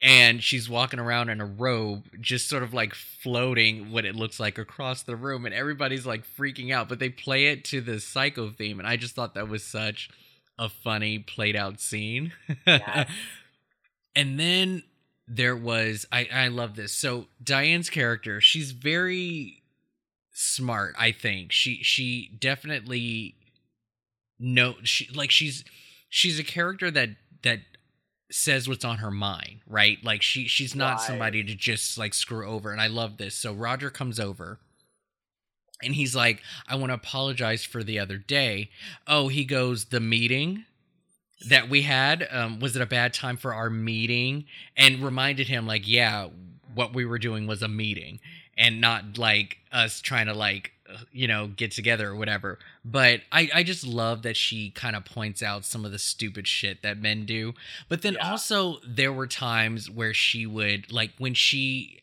and she's walking around in a robe, just sort of like floating what it looks like across the room, and everybody's like freaking out. But they play it to the Psycho theme, and I just thought that was such a funny played out scene. Yes. and then there was I I love this. So Diane's character, she's very smart, I think. She she definitely know she like she's she's a character that that says what's on her mind, right? Like she she's not Right. somebody to just like screw over. And I love this. So Roger comes over and he's like, I want to apologize for the other day. Oh, he goes, the meeting that we had, um, was it a bad time for our meeting? And reminded him, like, yeah, what we were doing was a meeting and not like us trying to like you know get together or whatever. But i i just love that she kind of points out some of the stupid shit that men do. But then Yeah. also there were times where she would like when she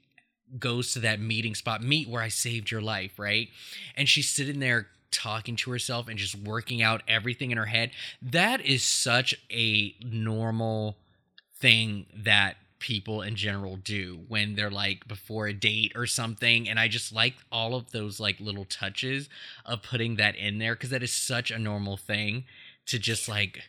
goes to that meeting spot meet where i saved your life right? And she's sitting there talking to herself and just working out everything in her head. That is such a normal thing that people in general do when they're like before a date or something and i just like all of those like little touches of putting that in there because that is such a normal thing to just like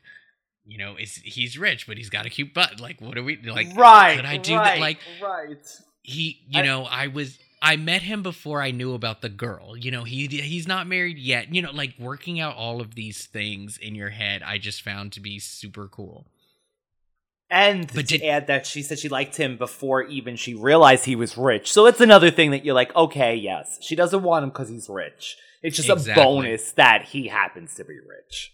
you know is he's rich but he's got a cute butt like what are we like right. could i do right, that like right. he you I- know i was i met him before i knew about the girl you know he he's not married yet you know like working out all of these things in your head i just found to be super cool And But to did- add that she said she liked him before even she realized he was rich. So it's another thing that you're like, okay, yes, she doesn't want him because he's rich. It's just Exactly. a bonus that he happens to be rich.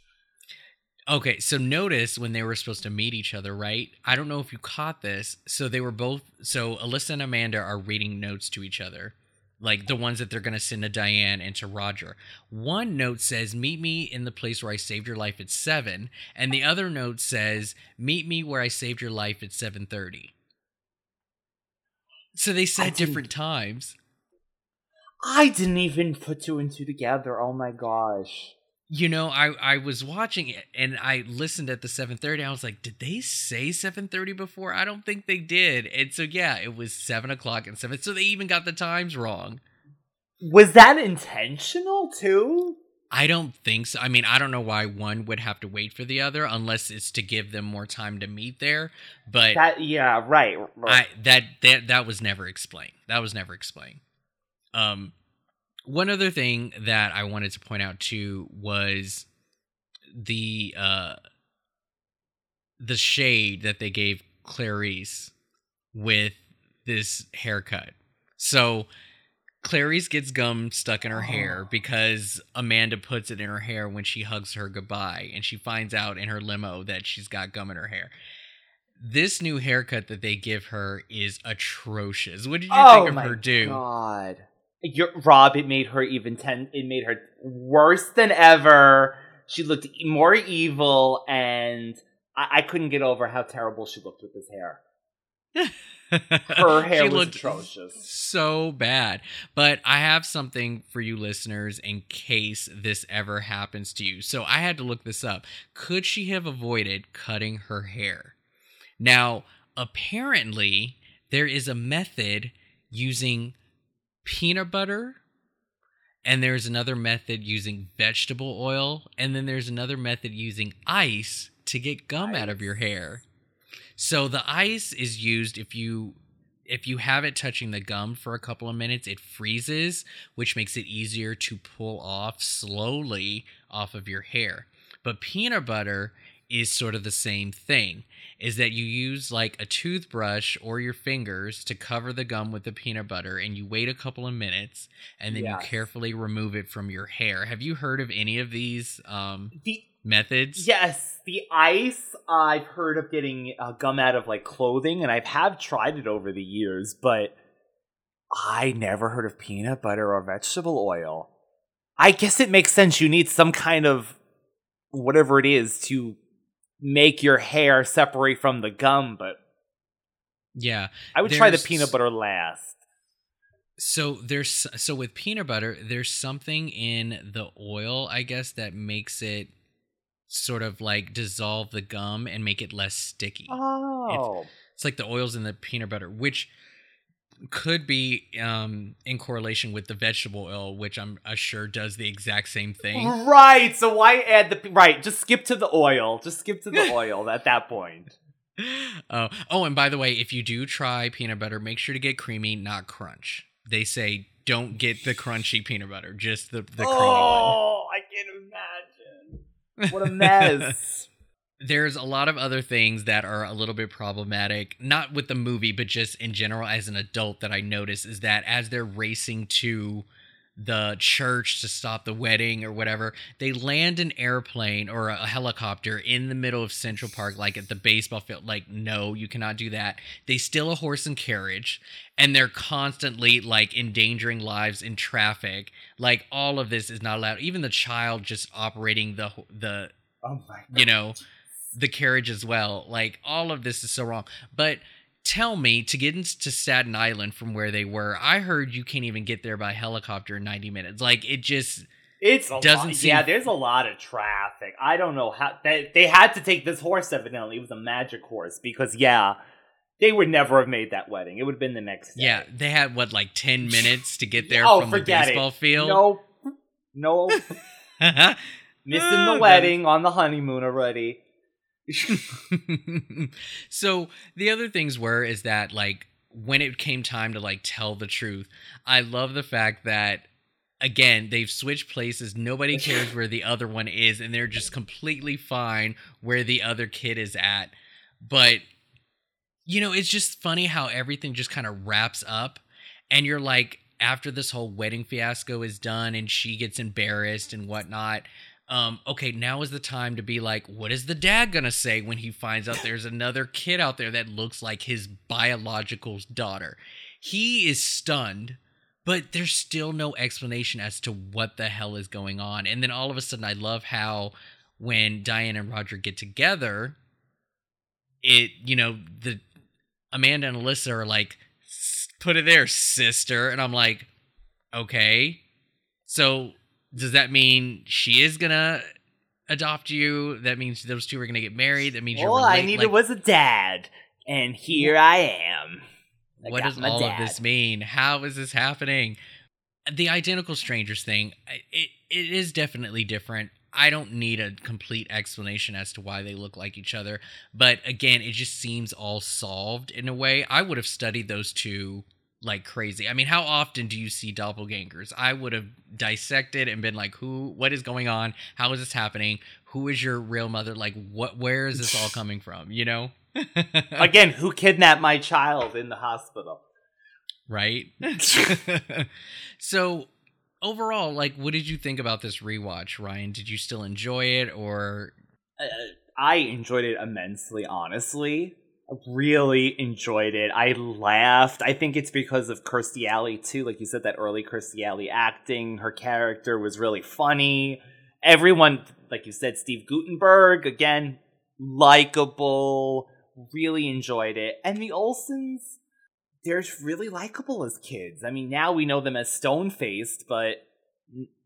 Okay, so notice when they were supposed to meet each other, right? I don't know if you caught this. So they were both so Alyssa and Amanda are reading notes to each other. Like the ones that they're gonna send to Diane and to Roger. One note says, Meet me in the place where I saved your life at seven, and the other note says, Meet me where I saved your life at seven thirty. So they said different times. I didn't even put two and two together. Oh my gosh. You know i i was watching it and i listened at the 7.30 i was like did they say 7.30 before i don't think they did and so yeah it was 7 o'clock and 7 so they even got the times wrong Was that intentional too? i don't think so i mean i don't know why one would have to wait for the other unless it's to give them more time to meet there but That yeah, right. I that that that was never explained. That was never explained. Um, one other thing that I wanted to point out too was the uh the shade that they gave Clarice with this haircut. So Clarice gets gum stuck in her hair because Amanda puts it in her hair when she hugs her goodbye, and she finds out in her limo that she's got gum in her hair. This new haircut that they give her is atrocious. What did you oh think of her do? God. You're, Rob, it made her even ten. It made her worse than ever. She looked more evil, and I, I couldn't get over how terrible she looked with this hair. Her hair She was looked atrocious. so bad. But I have something for you listeners in case this ever happens to you. So I had to look this up. Could she have avoided cutting her hair? Now, apparently, there is a method using peanut butter, and there's another method using vegetable oil, and then there's another method using ice to get gum out of your hair. So the ice is used if you if you have it touching the gum for a couple of minutes, it freezes, which makes it easier to pull off slowly off of your hair. But peanut butter is sort of the same thing is that you use like a toothbrush or your fingers to cover the gum with the peanut butter and you wait a couple of minutes and then Yes. you carefully remove it from your hair. Have you heard of any of these um, The methods? yes, the ice. I've heard of getting uh, gum out of like clothing, and I have tried it over the years, but I never heard of peanut butter or vegetable oil. I guess it makes sense. You need some kind of whatever it is to make your hair separate from the gum, but Yeah. I would try the peanut butter last. So there's so with peanut butter, there's something in the oil, I guess, that makes it sort of like dissolve the gum and make it less sticky. Oh, It's like the oils in the peanut butter, which could be um, in correlation with the vegetable oil, which I'm uh, sure does the exact same thing. right. So why add the right? Just skip to the oil. Just skip to the oil at that point. Oh, oh, and by the way, if you do try peanut butter, make sure to get creamy, not crunch. They say don't get the crunchy peanut butter, just the the creamy one. oh, I can't imagine. What a mess. there's a lot of other things that are a little bit problematic not with the movie but just in general as an adult that i notice is that as they're racing to the church to stop the wedding or whatever they land an airplane or a helicopter in the middle of central park like at the baseball field like no you cannot do that. They steal a horse and carriage and they're constantly like endangering lives in traffic. Like all of this is not allowed. Even the child just operating the the oh you know the carriage as well like all of this is so wrong but tell me to get into staten island from where they were i heard you can't even get there by helicopter in 90 minutes like it just It's Doesn't lot. seem- Yeah, there's a lot of traffic. I don't know how they they had to take this horse. Evidently, it was a magic horse because yeah, they would never have made that wedding. It would have been the next day. yeah they had what like 10 minutes to get there oh, from the baseball it. field No, no, missing the oh, wedding on the honeymoon already. so the other things were is that like when it came time to like tell the truth i love the fact that again they've switched places nobody cares where the other one is and they're just completely fine where the other kid is at. But you know it's just funny how everything just kind of wraps up and you're like after this whole wedding fiasco is done and she gets embarrassed and whatnot um okay now is the time to be like what is the dad gonna say when he finds out there's another kid out there that looks like his biological daughter? He is stunned but there's still no explanation as to what the hell is going on. And then all of a sudden i love how when diane and roger get together it you know the amanda and alyssa are like put it there sister. And i'm like okay. So does that mean she is gonna adopt you? That means those two are gonna get married? That means you're All I relate- needed like, was a dad, and here I am. I what does all dad. of this mean? How is this happening? The identical strangers thing it, it is definitely different. I don't need a complete explanation as to why they look like each other but again it just seems all solved in a way. I would have studied those two like crazy i mean how often do you see doppelgangers i would have dissected and been like who what is going on how is this happening who is your real mother like what where is this all coming from you know Again, who kidnapped my child in the hospital? right? so overall, like, what did you think about this rewatch, Ryan? Did you still enjoy it, or Uh, I enjoyed it immensely, honestly. Really enjoyed it. I laughed. I think it's because of Kirstie Alley too. Like you said, that early Kirstie Alley acting. Her character was really funny. Everyone, like you said, Steve Guttenberg again, likable. Really enjoyed it. And the Olsens, they're really likable as kids. I mean, now we know them as stone faced, but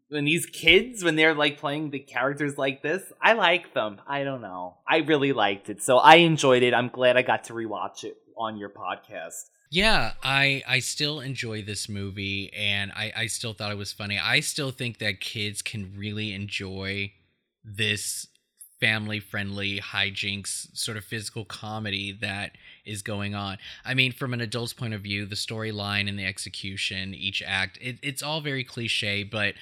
when these kids when they're like playing the characters like this i like them. I don't know. I really liked it. So i enjoyed it. I'm glad i got to rewatch it on your podcast. Yeah, I I still enjoy this movie and I I still thought it was funny. I still think that kids can really enjoy this family friendly hijinks sort of physical comedy that is going on. I mean, from an adult's point of view, the storyline and the execution, each act, it, it's all very cliche, but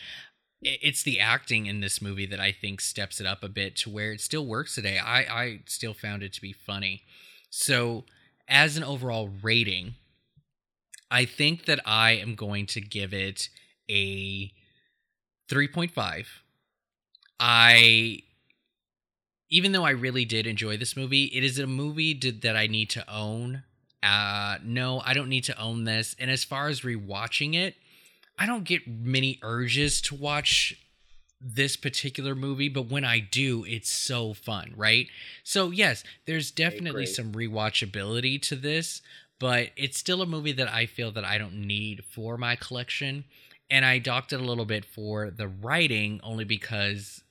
it's the acting in this movie that I think steps it up a bit to where it still works today. I, I still found it to be funny. So, as an overall rating, I think that I am going to give it a 3.5. I even though I really did enjoy this movie, it is a movie did, that I need to own. Uh no, I don't need to own this. And as far as rewatching it, I don't get many urges to watch this particular movie, but when I do, it's so fun, right? So, yes, there's definitely some rewatchability to this, but it's still a movie that I feel that I don't need for my collection. And I docked it a little bit for the writing only because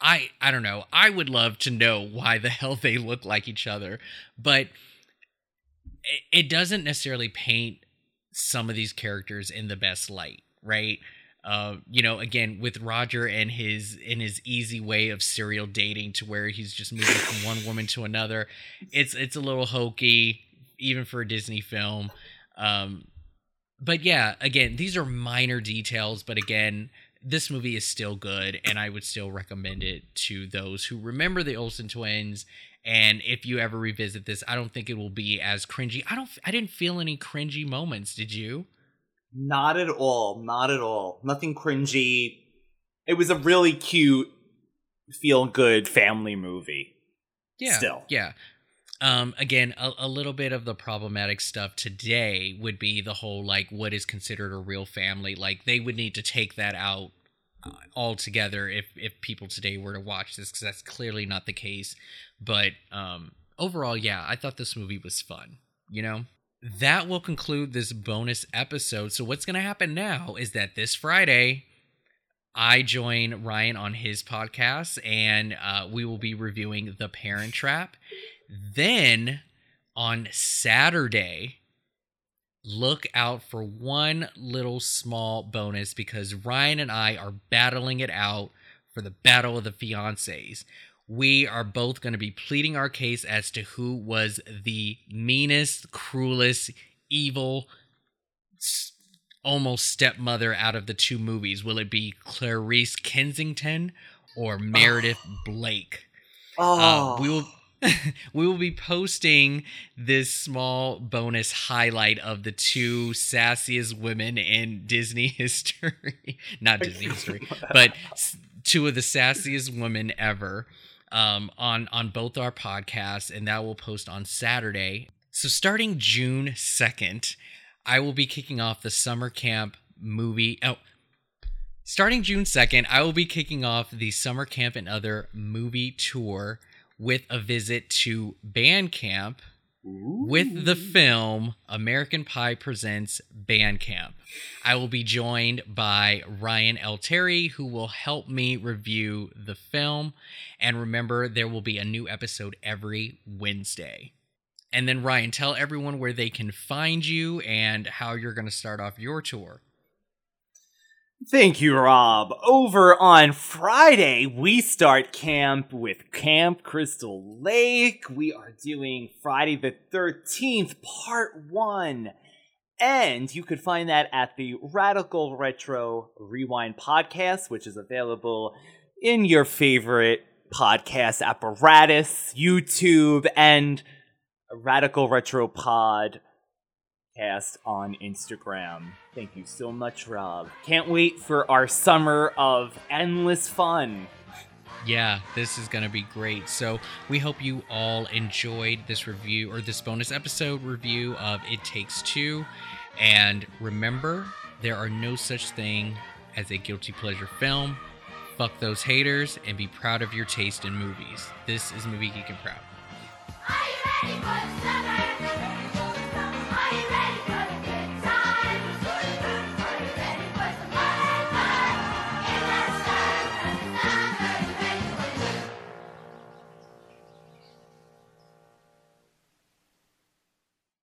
I I don't know. I would love to know why the hell they look like each other, but it, it doesn't necessarily paint some of these characters in the best light, right? Uh, you know, again with Roger and his in his easy way of serial dating to where he's just moving from one woman to another. It's it's a little hokey, even for a Disney film. Um, but yeah, again, these are minor details, but again, this movie is still good, and I would still recommend it to those who remember the Olsen twins. And if you ever revisit this, I don't think it will be as cringy. I don't. I didn't feel any cringy moments. Did you? not at all not at all nothing cringy it was a really cute feel good family movie Yeah. Still. Yeah. Um, again, a, a little bit of the problematic stuff today would be the whole like what is considered a real family. Like they would need to take that out altogether if if people today were to watch this because that's clearly not the case. But um, overall, yeah, I thought this movie was fun. You know. That will conclude this bonus episode. So what's going to happen now is that this Friday I join Ryan on his podcast, and uh, we will be reviewing The Parent Trap. Then on Saturday, look out for one little small bonus because Ryan and I are battling it out for the Battle of the Fiancés. We are both going to be pleading our case as to who was the meanest, cruelest, evil, almost stepmother out of the two movies. Will it be Clarice Kensington or Meredith Blake? oh Uh, we will we will be posting this small bonus highlight of the two sassiest women in Disney history. Not Disney history, but two of the sassiest women ever um, on on both our podcasts, and that will post on Saturday. So starting June second, I will be kicking off the summer camp movie. Oh, Starting June 2nd, I will be kicking off the Summer Camp and Other movie tour with a visit to Bandcamp with the film American Pie Presents Bandcamp. I will be joined by Ryan L. Terry, who will help me review the film. And remember, there will be a new episode every Wednesday. And then, Ryan, tell everyone where they can find you and how you're going to start off your tour. Thank you, Rob. Over on Friday, we start camp with Camp Crystal Lake. We are doing Friday the 13th, part one. And you could find that at the Radical Retro Rewind podcast, which is available in your favorite podcast apparatus, YouTube, and Radical Retro Pod Cast on Instagram. Thank you so much, Rob. Can't wait for our summer of endless fun. Yeah, this is going to be great. So, we hope you all enjoyed this review or this bonus episode review of It Takes Two. And remember, there are no such thing as a guilty pleasure film. Fuck those haters and be proud of your taste in movies. This is Movie Geek and Proud.